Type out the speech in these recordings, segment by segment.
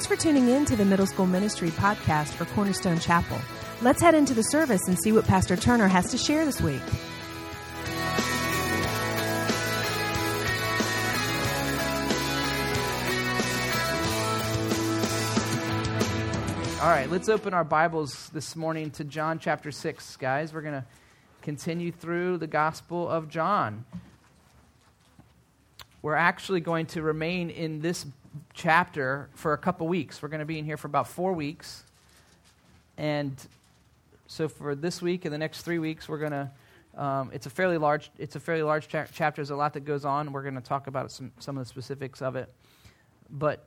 Thanks for tuning in to the Middle School Ministry podcast for Cornerstone Chapel. Let's head into the service and see what Pastor Turner has to share this week. All right, let's open our Bibles this morning to John chapter 6, guys. We're going to continue through the Gospel of John. We're actually going to remain in this chapter for a couple weeks. We're going to be in here for about four weeks. And so for this week and the next three weeks, we're going to. Um, it's a fairly large. It's a fairly large cha- chapter. There's a lot that goes on. We're going to talk about some some of the specifics of it. But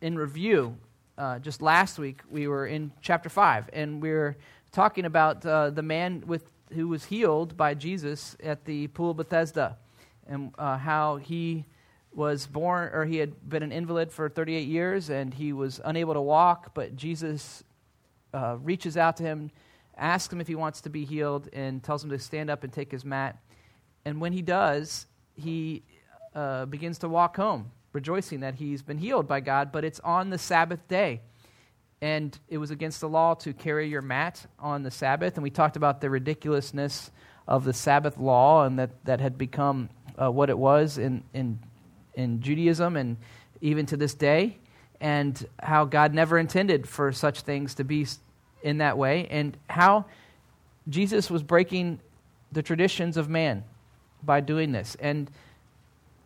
in review, uh, just last week we were in chapter 5 and we were talking about uh, the man with, who was healed by jesus at the pool of bethesda and uh, how he was born or he had been an invalid for 38 years and he was unable to walk but jesus uh, reaches out to him asks him if he wants to be healed and tells him to stand up and take his mat and when he does he uh, begins to walk home rejoicing that he's been healed by God, but it's on the Sabbath day. And it was against the law to carry your mat on the Sabbath. And we talked about the ridiculousness of the Sabbath law and that, that had become uh, what it was in, in, in Judaism and even to this day, and how God never intended for such things to be in that way, and how Jesus was breaking the traditions of man by doing this. And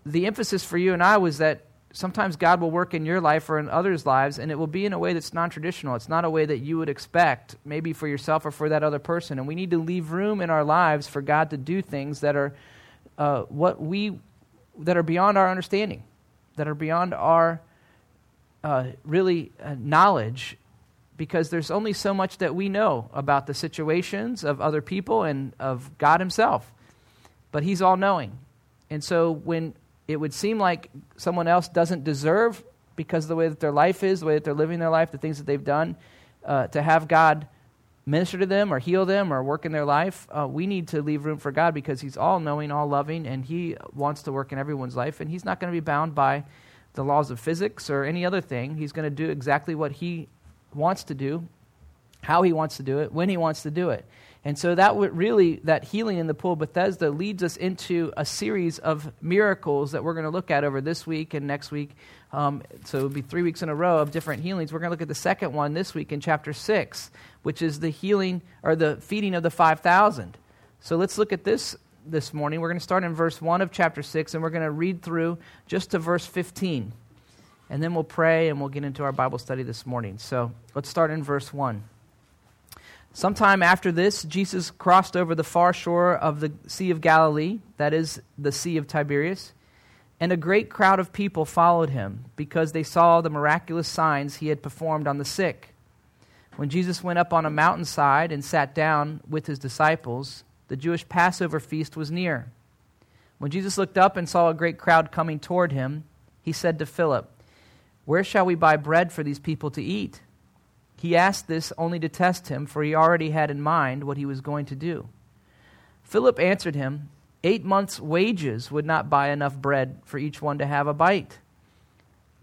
the emphasis for you and I was that sometimes God will work in your life or in others' lives, and it will be in a way that's non traditional. It's not a way that you would expect, maybe for yourself or for that other person. And we need to leave room in our lives for God to do things that are uh, what we that are beyond our understanding, that are beyond our uh, really uh, knowledge. Because there's only so much that we know about the situations of other people and of God Himself. But He's all knowing. And so when it would seem like someone else doesn't deserve, because of the way that their life is, the way that they're living their life, the things that they've done, uh, to have God minister to them or heal them or work in their life. Uh, we need to leave room for God because He's all knowing, all loving, and He wants to work in everyone's life. And He's not going to be bound by the laws of physics or any other thing. He's going to do exactly what He wants to do, how He wants to do it, when He wants to do it. And so that would really, that healing in the pool of Bethesda leads us into a series of miracles that we're going to look at over this week and next week. Um, so it'll be three weeks in a row of different healings. We're going to look at the second one this week in chapter 6, which is the healing or the feeding of the 5,000. So let's look at this this morning. We're going to start in verse 1 of chapter 6, and we're going to read through just to verse 15. And then we'll pray and we'll get into our Bible study this morning. So let's start in verse 1. Sometime after this, Jesus crossed over the far shore of the Sea of Galilee, that is, the Sea of Tiberias, and a great crowd of people followed him because they saw the miraculous signs he had performed on the sick. When Jesus went up on a mountainside and sat down with his disciples, the Jewish Passover feast was near. When Jesus looked up and saw a great crowd coming toward him, he said to Philip, Where shall we buy bread for these people to eat? He asked this only to test him, for he already had in mind what he was going to do. Philip answered him, Eight months' wages would not buy enough bread for each one to have a bite.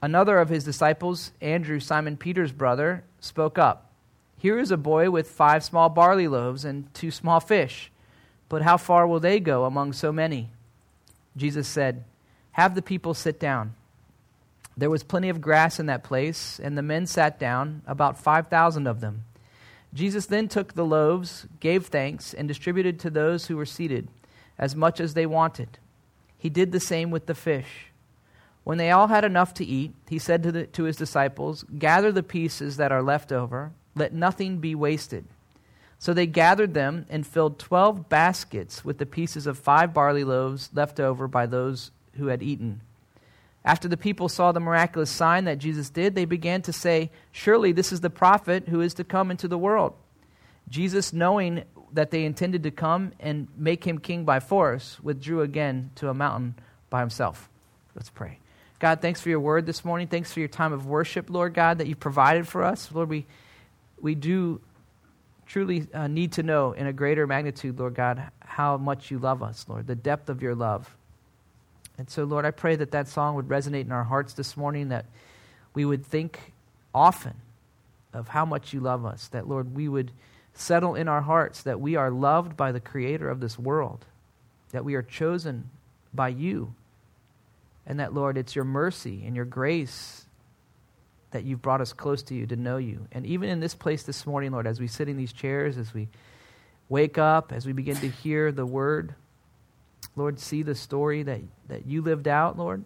Another of his disciples, Andrew, Simon Peter's brother, spoke up. Here is a boy with five small barley loaves and two small fish. But how far will they go among so many? Jesus said, Have the people sit down. There was plenty of grass in that place, and the men sat down, about 5,000 of them. Jesus then took the loaves, gave thanks, and distributed to those who were seated, as much as they wanted. He did the same with the fish. When they all had enough to eat, he said to, the, to his disciples, Gather the pieces that are left over, let nothing be wasted. So they gathered them and filled twelve baskets with the pieces of five barley loaves left over by those who had eaten. After the people saw the miraculous sign that Jesus did, they began to say, Surely this is the prophet who is to come into the world. Jesus, knowing that they intended to come and make him king by force, withdrew again to a mountain by himself. Let's pray. God, thanks for your word this morning. Thanks for your time of worship, Lord God, that you've provided for us. Lord, we, we do truly uh, need to know in a greater magnitude, Lord God, how much you love us, Lord, the depth of your love. And so, Lord, I pray that that song would resonate in our hearts this morning, that we would think often of how much you love us, that, Lord, we would settle in our hearts that we are loved by the Creator of this world, that we are chosen by you, and that, Lord, it's your mercy and your grace that you've brought us close to you to know you. And even in this place this morning, Lord, as we sit in these chairs, as we wake up, as we begin to hear the word, Lord, see the story that, that you lived out, Lord.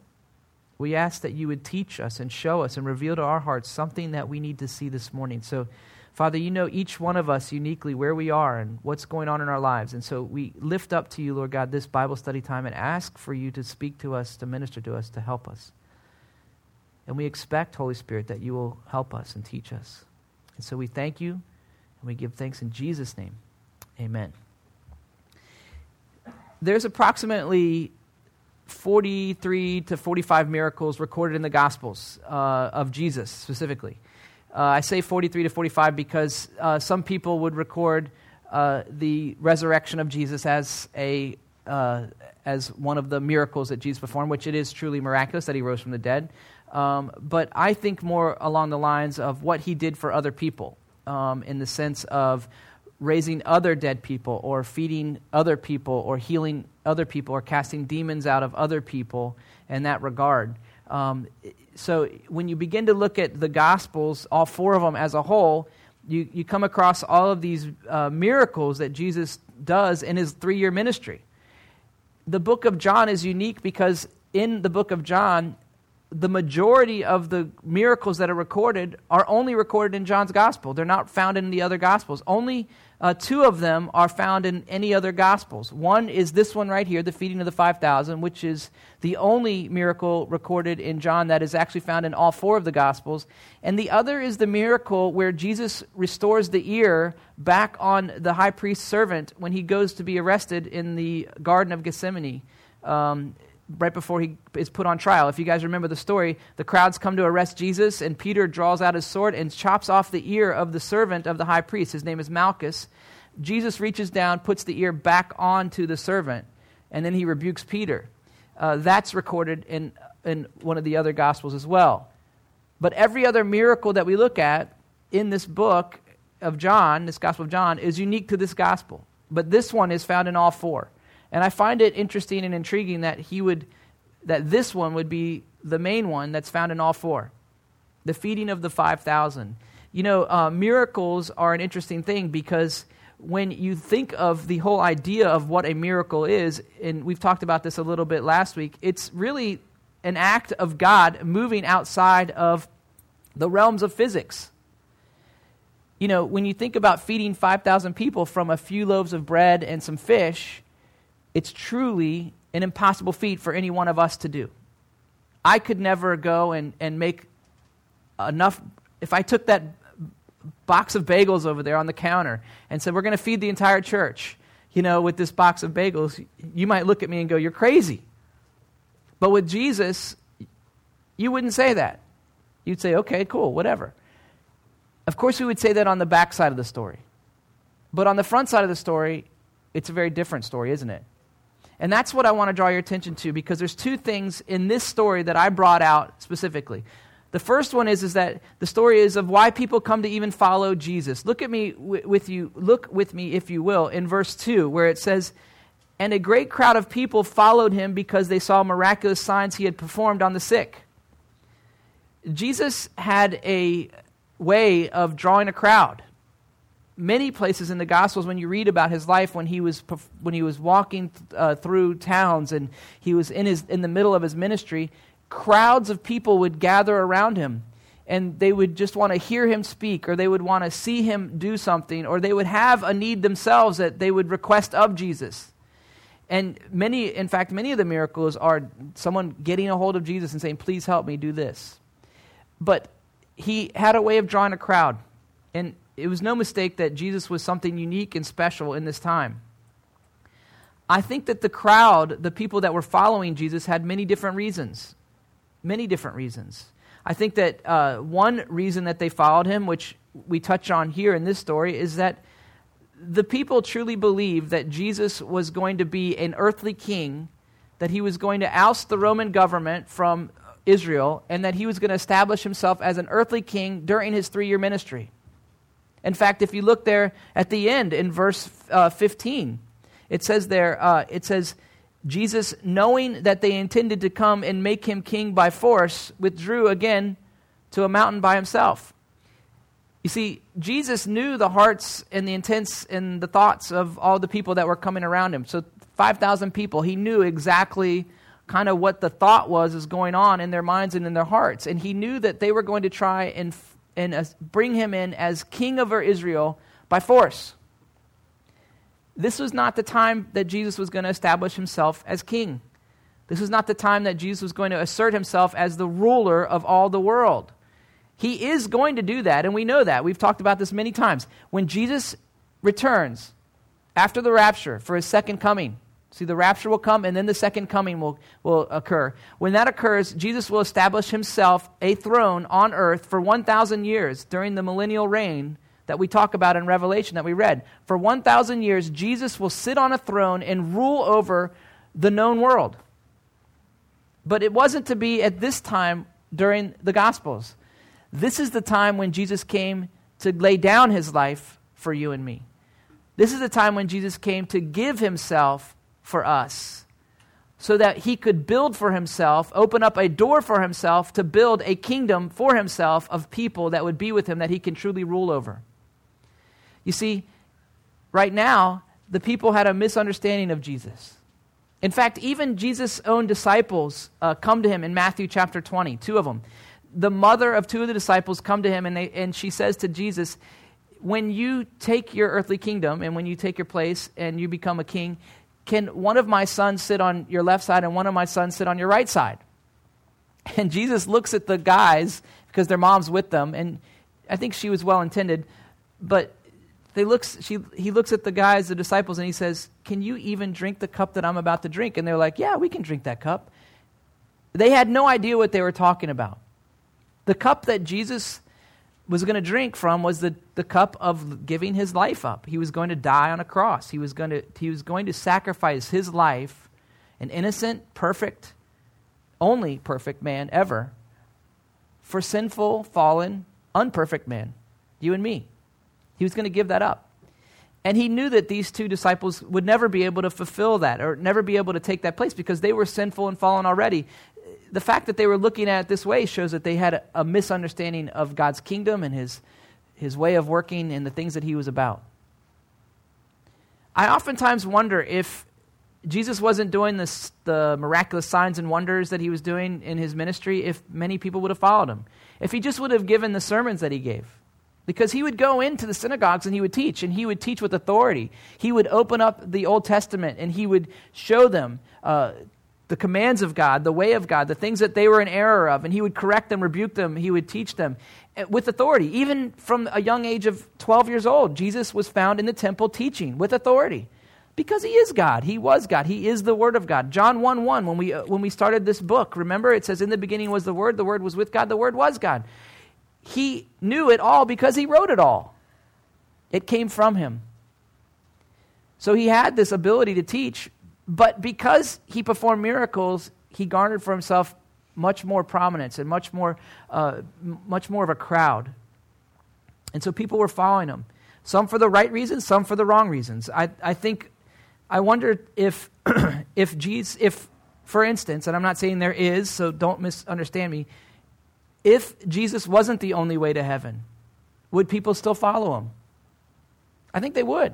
We ask that you would teach us and show us and reveal to our hearts something that we need to see this morning. So, Father, you know each one of us uniquely where we are and what's going on in our lives. And so we lift up to you, Lord God, this Bible study time and ask for you to speak to us, to minister to us, to help us. And we expect, Holy Spirit, that you will help us and teach us. And so we thank you and we give thanks in Jesus' name. Amen. There's approximately 43 to 45 miracles recorded in the Gospels uh, of Jesus specifically. Uh, I say 43 to 45 because uh, some people would record uh, the resurrection of Jesus as a uh, as one of the miracles that Jesus performed, which it is truly miraculous that he rose from the dead. Um, but I think more along the lines of what he did for other people, um, in the sense of raising other dead people or feeding other people or healing other people or casting demons out of other people in that regard. Um, so when you begin to look at the Gospels, all four of them as a whole, you, you come across all of these uh, miracles that Jesus does in his three year ministry. The book of John is unique because in the book of John, the majority of the miracles that are recorded are only recorded in John's gospel. They're not found in the other gospels. Only uh, two of them are found in any other Gospels. One is this one right here, the feeding of the 5,000, which is the only miracle recorded in John that is actually found in all four of the Gospels. And the other is the miracle where Jesus restores the ear back on the high priest's servant when he goes to be arrested in the Garden of Gethsemane. Um, right before he is put on trial. If you guys remember the story, the crowds come to arrest Jesus, and Peter draws out his sword and chops off the ear of the servant of the high priest. His name is Malchus. Jesus reaches down, puts the ear back onto the servant, and then he rebukes Peter. Uh, that's recorded in, in one of the other Gospels as well. But every other miracle that we look at in this book of John, this Gospel of John, is unique to this Gospel. But this one is found in all four. And I find it interesting and intriguing that he would that this one would be the main one that's found in all four. The feeding of the 5,000. You know, uh, miracles are an interesting thing because when you think of the whole idea of what a miracle is, and we've talked about this a little bit last week, it's really an act of God moving outside of the realms of physics. You know, when you think about feeding 5,000 people from a few loaves of bread and some fish, it's truly an impossible feat for any one of us to do. I could never go and, and make enough. If I took that box of bagels over there on the counter and said, We're going to feed the entire church, you know, with this box of bagels, you might look at me and go, You're crazy. But with Jesus, you wouldn't say that. You'd say, Okay, cool, whatever. Of course, we would say that on the back side of the story. But on the front side of the story, it's a very different story, isn't it? And that's what I want to draw your attention to because there's two things in this story that I brought out specifically. The first one is, is that the story is of why people come to even follow Jesus. Look at me w- with you, look with me, if you will, in verse 2, where it says, And a great crowd of people followed him because they saw miraculous signs he had performed on the sick. Jesus had a way of drawing a crowd many places in the Gospels when you read about his life when he was, when he was walking uh, through towns and he was in, his, in the middle of his ministry, crowds of people would gather around him and they would just want to hear him speak or they would want to see him do something or they would have a need themselves that they would request of Jesus. And many, in fact, many of the miracles are someone getting a hold of Jesus and saying, Please help me do this. But he had a way of drawing a crowd. And it was no mistake that Jesus was something unique and special in this time. I think that the crowd, the people that were following Jesus, had many different reasons. Many different reasons. I think that uh, one reason that they followed him, which we touch on here in this story, is that the people truly believed that Jesus was going to be an earthly king, that he was going to oust the Roman government from Israel and that he was going to establish himself as an earthly king during his three year ministry. In fact, if you look there at the end in verse uh, 15, it says there, uh, it says, Jesus, knowing that they intended to come and make him king by force, withdrew again to a mountain by himself. You see, Jesus knew the hearts and the intents and the thoughts of all the people that were coming around him. So, 5,000 people, he knew exactly kind of what the thought was is going on in their minds and in their hearts. And he knew that they were going to try and, and bring him in as king over Israel by force. This was not the time that Jesus was going to establish himself as king. This was not the time that Jesus was going to assert himself as the ruler of all the world. He is going to do that, and we know that. We've talked about this many times. When Jesus returns after the rapture for his second coming, see, the rapture will come, and then the second coming will, will occur. When that occurs, Jesus will establish himself a throne on earth for 1,000 years during the millennial reign that we talk about in Revelation that we read. For 1,000 years, Jesus will sit on a throne and rule over the known world. But it wasn't to be at this time during the Gospels. This is the time when Jesus came to lay down his life for you and me. This is the time when Jesus came to give himself for us so that he could build for himself, open up a door for himself to build a kingdom for himself of people that would be with him that he can truly rule over. You see, right now, the people had a misunderstanding of Jesus. In fact, even Jesus' own disciples uh, come to him in Matthew chapter 20, two of them. The mother of two of the disciples come to him, and, they, and she says to Jesus, When you take your earthly kingdom and when you take your place and you become a king, can one of my sons sit on your left side and one of my sons sit on your right side? And Jesus looks at the guys because their mom's with them, and I think she was well intended, but they looks, she, he looks at the guys, the disciples, and he says, Can you even drink the cup that I'm about to drink? And they're like, Yeah, we can drink that cup. They had no idea what they were talking about. The cup that Jesus was going to drink from was the, the cup of giving his life up. He was going to die on a cross. He was going to, he was going to sacrifice his life, an innocent, perfect, only perfect man ever, for sinful, fallen, unperfect man, you and me. He was going to give that up. And he knew that these two disciples would never be able to fulfill that or never be able to take that place because they were sinful and fallen already. The fact that they were looking at it this way shows that they had a, a misunderstanding of God's kingdom and his, his way of working and the things that he was about. I oftentimes wonder if Jesus wasn't doing this, the miraculous signs and wonders that he was doing in his ministry, if many people would have followed him. If he just would have given the sermons that he gave because he would go into the synagogues and he would teach, and he would teach with authority. He would open up the Old Testament and he would show them uh, the commands of God, the way of God, the things that they were in error of, and he would correct them, rebuke them, he would teach them eh, with authority. Even from a young age of 12 years old, Jesus was found in the temple teaching with authority. Because he is God. He was God. He is the Word of God. John 1 1, when we, uh, when we started this book, remember it says, In the beginning was the Word, the Word was with God, the Word was God he knew it all because he wrote it all. It came from him. So he had this ability to teach, but because he performed miracles, he garnered for himself much more prominence and much more, uh, much more of a crowd. And so people were following him. Some for the right reasons, some for the wrong reasons. I, I think, I wonder if, if Jesus, if, for instance, and I'm not saying there is, so don't misunderstand me, if Jesus wasn't the only way to heaven, would people still follow him? I think they would.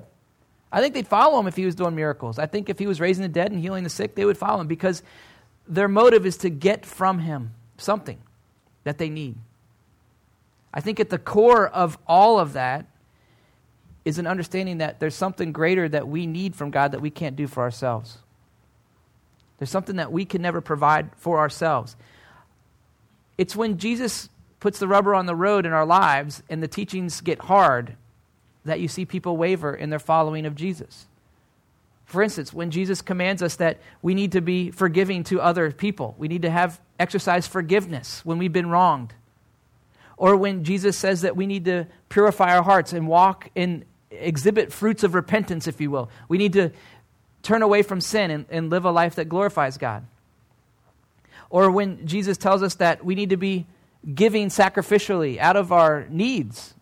I think they'd follow him if he was doing miracles. I think if he was raising the dead and healing the sick, they would follow him because their motive is to get from him something that they need. I think at the core of all of that is an understanding that there's something greater that we need from God that we can't do for ourselves. There's something that we can never provide for ourselves. It's when Jesus puts the rubber on the road in our lives and the teachings get hard that you see people waver in their following of Jesus. For instance, when Jesus commands us that we need to be forgiving to other people, we need to have exercise forgiveness when we've been wronged. Or when Jesus says that we need to purify our hearts and walk and exhibit fruits of repentance, if you will. We need to turn away from sin and, and live a life that glorifies God or when Jesus tells us that we need to be giving sacrificially out of our needs,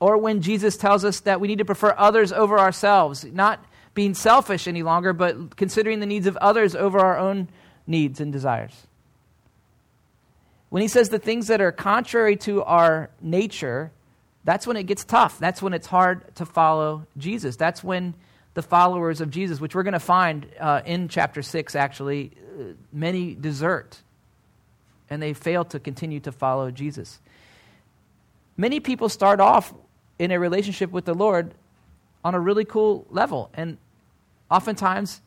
or when Jesus tells us that we need to prefer others over ourselves, not being selfish any longer, but considering the needs of others over our own needs and desires. When he says the things that are contrary to our nature, that's when it gets tough. That's when it's hard to follow Jesus. That's when the followers of Jesus, which we're going to find uh, in chapter 6, actually, uh, many desert and they fail to continue to follow Jesus. Many people start off in a relationship with the Lord on a really cool level. And oftentimes,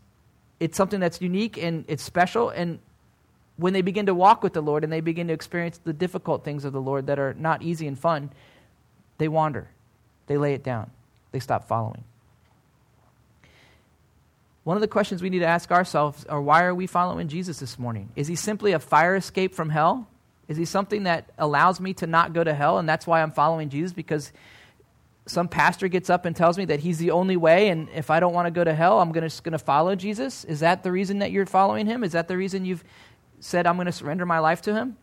it's something that's unique and it's special. And when they begin to walk with the Lord and they begin to experience the difficult things of the Lord that are not easy and fun, they wander. They lay it down. They stop following. One of the questions we need to ask ourselves are why are we following Jesus this morning? Is he simply a fire escape from hell? Is he something that allows me to not go to hell and that's why I'm following Jesus because some pastor gets up and tells me that he's the only way, and if I don't want to go to hell, I'm gonna, just going to follow Jesus? Is that the reason that you're following him? Is that the reason you've said, I'm going to surrender my life to him?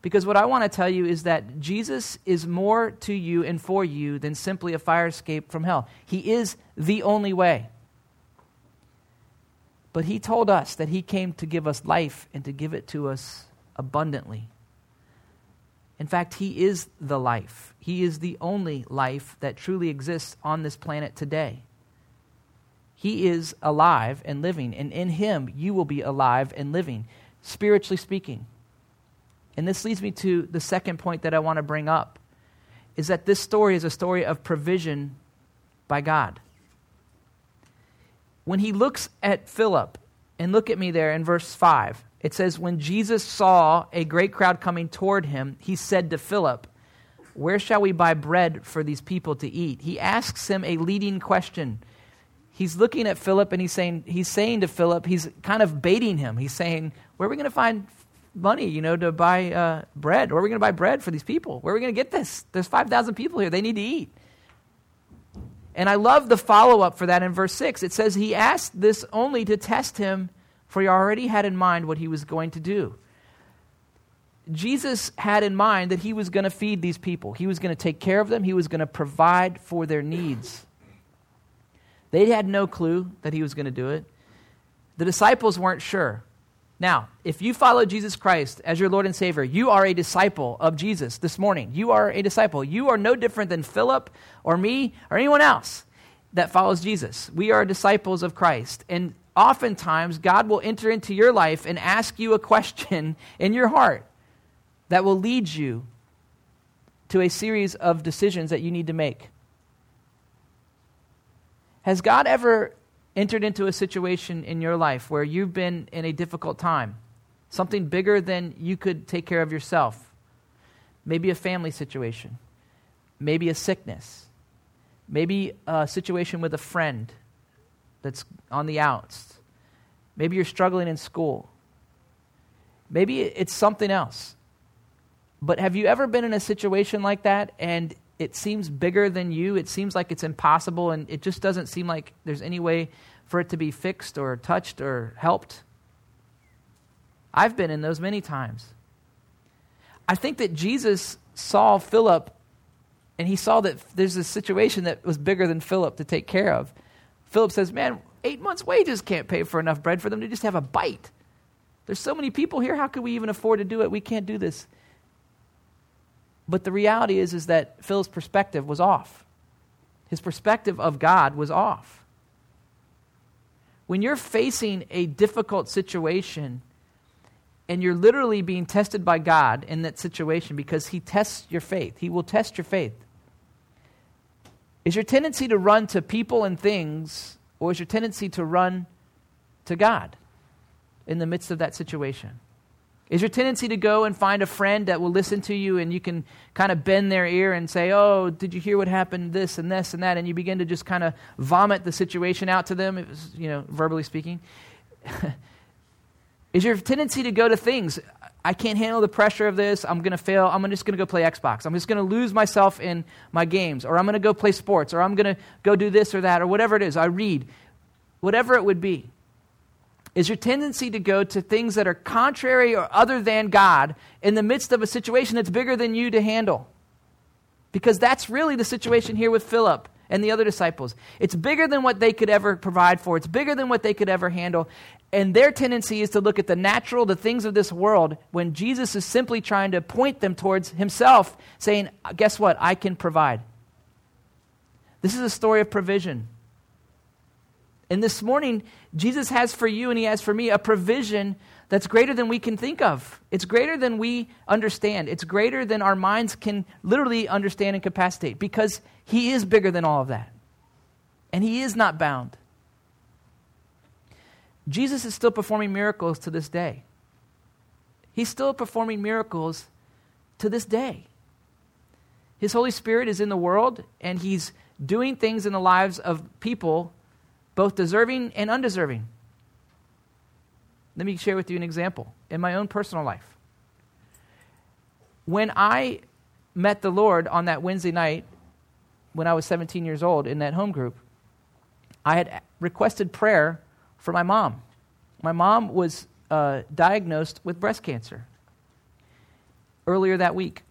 Because what I want to tell you is that Jesus is more to you and for you than simply a fire escape from hell. He is the only way. But he told us that he came to give us life and to give it to us abundantly. In fact, He is the life. He is the only life that truly exists on this planet today. He is alive and living, and in Him you will be alive and living, spiritually speaking. And this leads me to the second point that I want to bring up is that this story is a story of provision by God. When he looks at Philip, and look at me there in verse 5, it says, When Jesus saw a great crowd coming toward him, he said to Philip, Where shall we buy bread for these people to eat? He asks him a leading question. He's looking at Philip and he's saying, he's saying to Philip, he's kind of baiting him. He's saying, Where are we going to find money, you know, to buy uh, bread? Where are we going to buy bread for these people? Where are we going to get this? There's 5,000 people here. They need to eat. And I love the follow up for that in verse 6. It says, He asked this only to test him for he already had in mind what he was going to do. Jesus had in mind that he was going to feed these people, he was going to take care of them, he was going to provide for their needs. They had no clue that he was going to do it. The disciples weren't sure. Now, if you follow Jesus Christ as your Lord and Savior, you are a disciple of Jesus this morning. You are a disciple. You are no different than Philip or me or anyone else that follows Jesus. We are disciples of Christ. And oftentimes God will enter into your life and ask you a question in your heart that will lead you to a series of decisions that you need to make. Has God ever entered into a situation in your life where you've been in a difficult time? Something bigger than you could take care of yourself? Maybe a family situation, maybe a sickness, maybe a situation with a friend that's on the outs. Maybe you're struggling in school. Maybe it's something else. But have you ever been in a situation like that and it seems bigger than you? It seems like it's impossible and it just doesn't seem like there's any way for it to be fixed or touched or helped? I've been in those many times. I think that Jesus saw Philip and he saw that there's a situation that was bigger than Philip to take care of. Philip says, Man, eight months' wages can't pay for enough bread for them to just have a bite. There's so many people here. How could we even afford to do it? We can't do this. But the reality is, is that Phil's perspective was off. His perspective of God was off. When you're facing a difficult situation and you're literally being tested by God in that situation because He tests your faith, He will test your faith. Is your tendency to run to people and things, or is your tendency to run to God in the midst of that situation? Is your tendency to go and find a friend that will listen to you and you can kind of bend their ear and say, Oh, did you hear what happened? This and this and that. And you begin to just kind of vomit the situation out to them, was, you know, verbally speaking. Is your tendency to go to things? I can't handle the pressure of this. I'm going to fail. I'm just going to go play Xbox. I'm just going to lose myself in my games. Or I'm going to go play sports. Or I'm going to go do this or that. Or whatever it is. I read. Whatever it would be. is your tendency to go to things that are contrary or other than God in the midst of a situation that's bigger than you to handle. Because that's really the situation here with Philip and the other disciples. It's bigger than what they could ever provide for, it's bigger than what they could ever handle. And their tendency is to look at the natural, the things of this world, when Jesus is simply trying to point them towards himself, saying, Guess what? I can provide. This is a story of provision. And this morning, Jesus has for you and he has for me a provision that's greater than we can think of. It's greater than we understand. It's greater than our minds can literally understand and capacitate because he is bigger than all of that. And he is not bound. Jesus is still performing miracles to this day. He's still performing miracles to this day. His Holy Spirit is in the world and he's doing things in the lives of people, both deserving and undeserving. Let me share with you an example in my own personal life. When I met the Lord on that Wednesday night when I was 17 years old in that home group, I had requested prayer for my mom. My mom was uh, diagnosed with breast cancer earlier that week.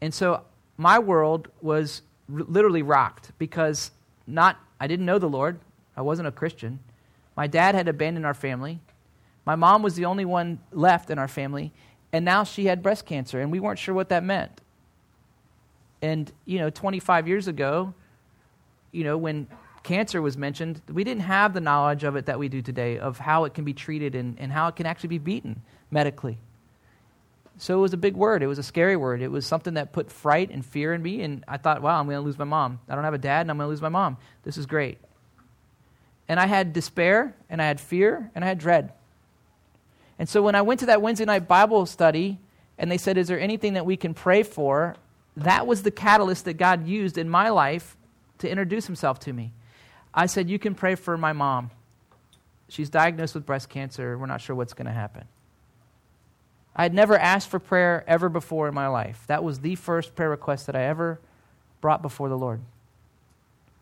And so my world was r- literally rocked because not I didn't know the Lord. I wasn't a Christian. My dad had abandoned our family. My mom was the only one left in our family, and now she had breast cancer, and we weren't sure what that meant. And, you know, 25 years ago, you know, when cancer was mentioned, we didn't have the knowledge of it that we do today, of how it can be treated and, and how it can actually be beaten medically. So it was a big word. It was a scary word. It was something that put fright and fear in me. And I thought, wow, I'm going to lose my mom. I don't have a dad, and I'm going to lose my mom. This is great. And I had despair, and I had fear, and I had dread. And so when I went to that Wednesday night Bible study and they said, Is there anything that we can pray for? That was the catalyst that God used in my life to introduce himself to me. I said, You can pray for my mom. She's diagnosed with breast cancer. We're not sure what's going to happen. I had never asked for prayer ever before in my life. That was the first prayer request that I ever brought before the Lord.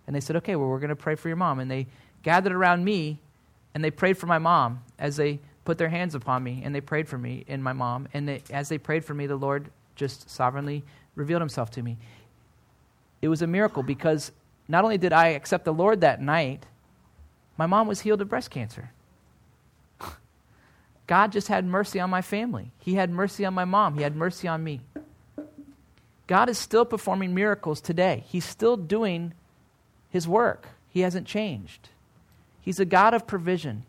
And they said, Okay, well, we're going to pray for your mom. And they gathered around me and they prayed for my mom as they put their hands upon me and they prayed for me and my mom. And they, as they prayed for me, the Lord just sovereignly revealed himself to me. It was a miracle because not only did I accept the Lord that night, my mom was healed of breast cancer. God just had mercy on my family. He had mercy on my mom. He had mercy on me. God is still performing miracles today. He's still doing his work. He hasn't changed. He's a God of provision.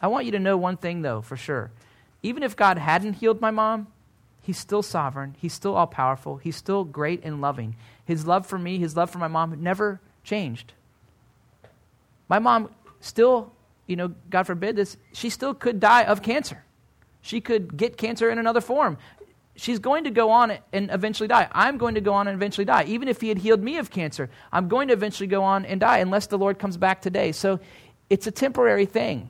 I want you to know one thing, though, for sure. Even if God hadn't healed my mom, He's still sovereign. He's still all powerful. He's still great and loving. His love for me, His love for my mom never changed. My mom still, you know, God forbid this, she still could die of cancer. She could get cancer in another form. She's going to go on and eventually die. I'm going to go on and eventually die. Even if He had healed me of cancer, I'm going to eventually go on and die unless the Lord comes back today. So it's a temporary thing.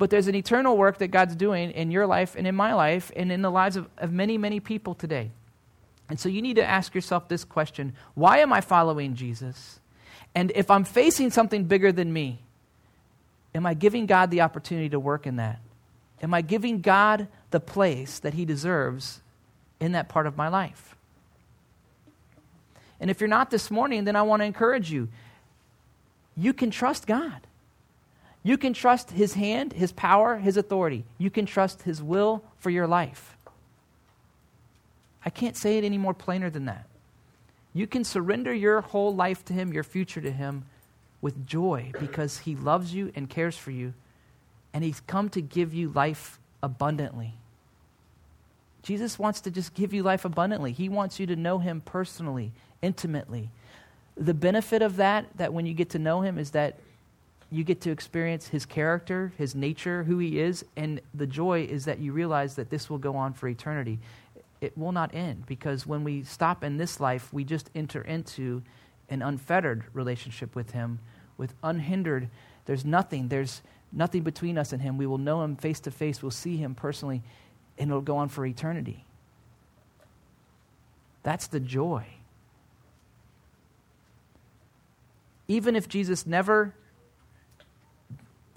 But there's an eternal work that God's doing in your life and in my life and in the lives of, of many, many people today. And so you need to ask yourself this question Why am I following Jesus? And if I'm facing something bigger than me, am I giving God the opportunity to work in that? Am I giving God the place that He deserves in that part of my life? And if you're not this morning, then I want to encourage you. You can trust God. You can trust His hand, His power, His authority. You can trust His will for your life. I can't say it any more plainer than that. You can surrender your whole life to Him, your future to Him, with joy because He loves you and cares for you, and He's come to give you life abundantly. Jesus wants to just give you life abundantly. He wants you to know Him personally, intimately. The benefit of that, that when you get to know Him, is that you get to experience his character, his nature, who he is, and the joy is that you realize that this will go on for eternity. It will not end because when we stop in this life, we just enter into an unfettered relationship with him, with unhindered. There's nothing, there's nothing between us and him. We will know him face to face, we'll see him personally, and it'll go on for eternity. That's the joy. Even if Jesus never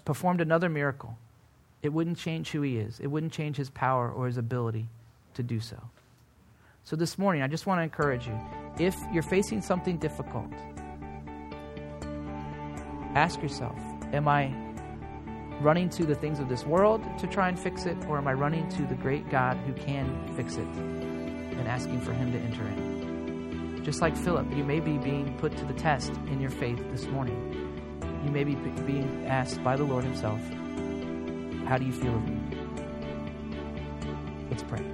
performed another miracle, it wouldn't change who he is. It wouldn't change his power or his ability to do so. So this morning, I just want to encourage you if you're facing something difficult, ask yourself Am I running to the things of this world to try and fix it, or am I running to the great God who can fix it and asking for him to enter in? Just like Philip, you may be being put to the test in your faith this morning. You may be being asked by the Lord Himself, How do you feel of me? Let's pray.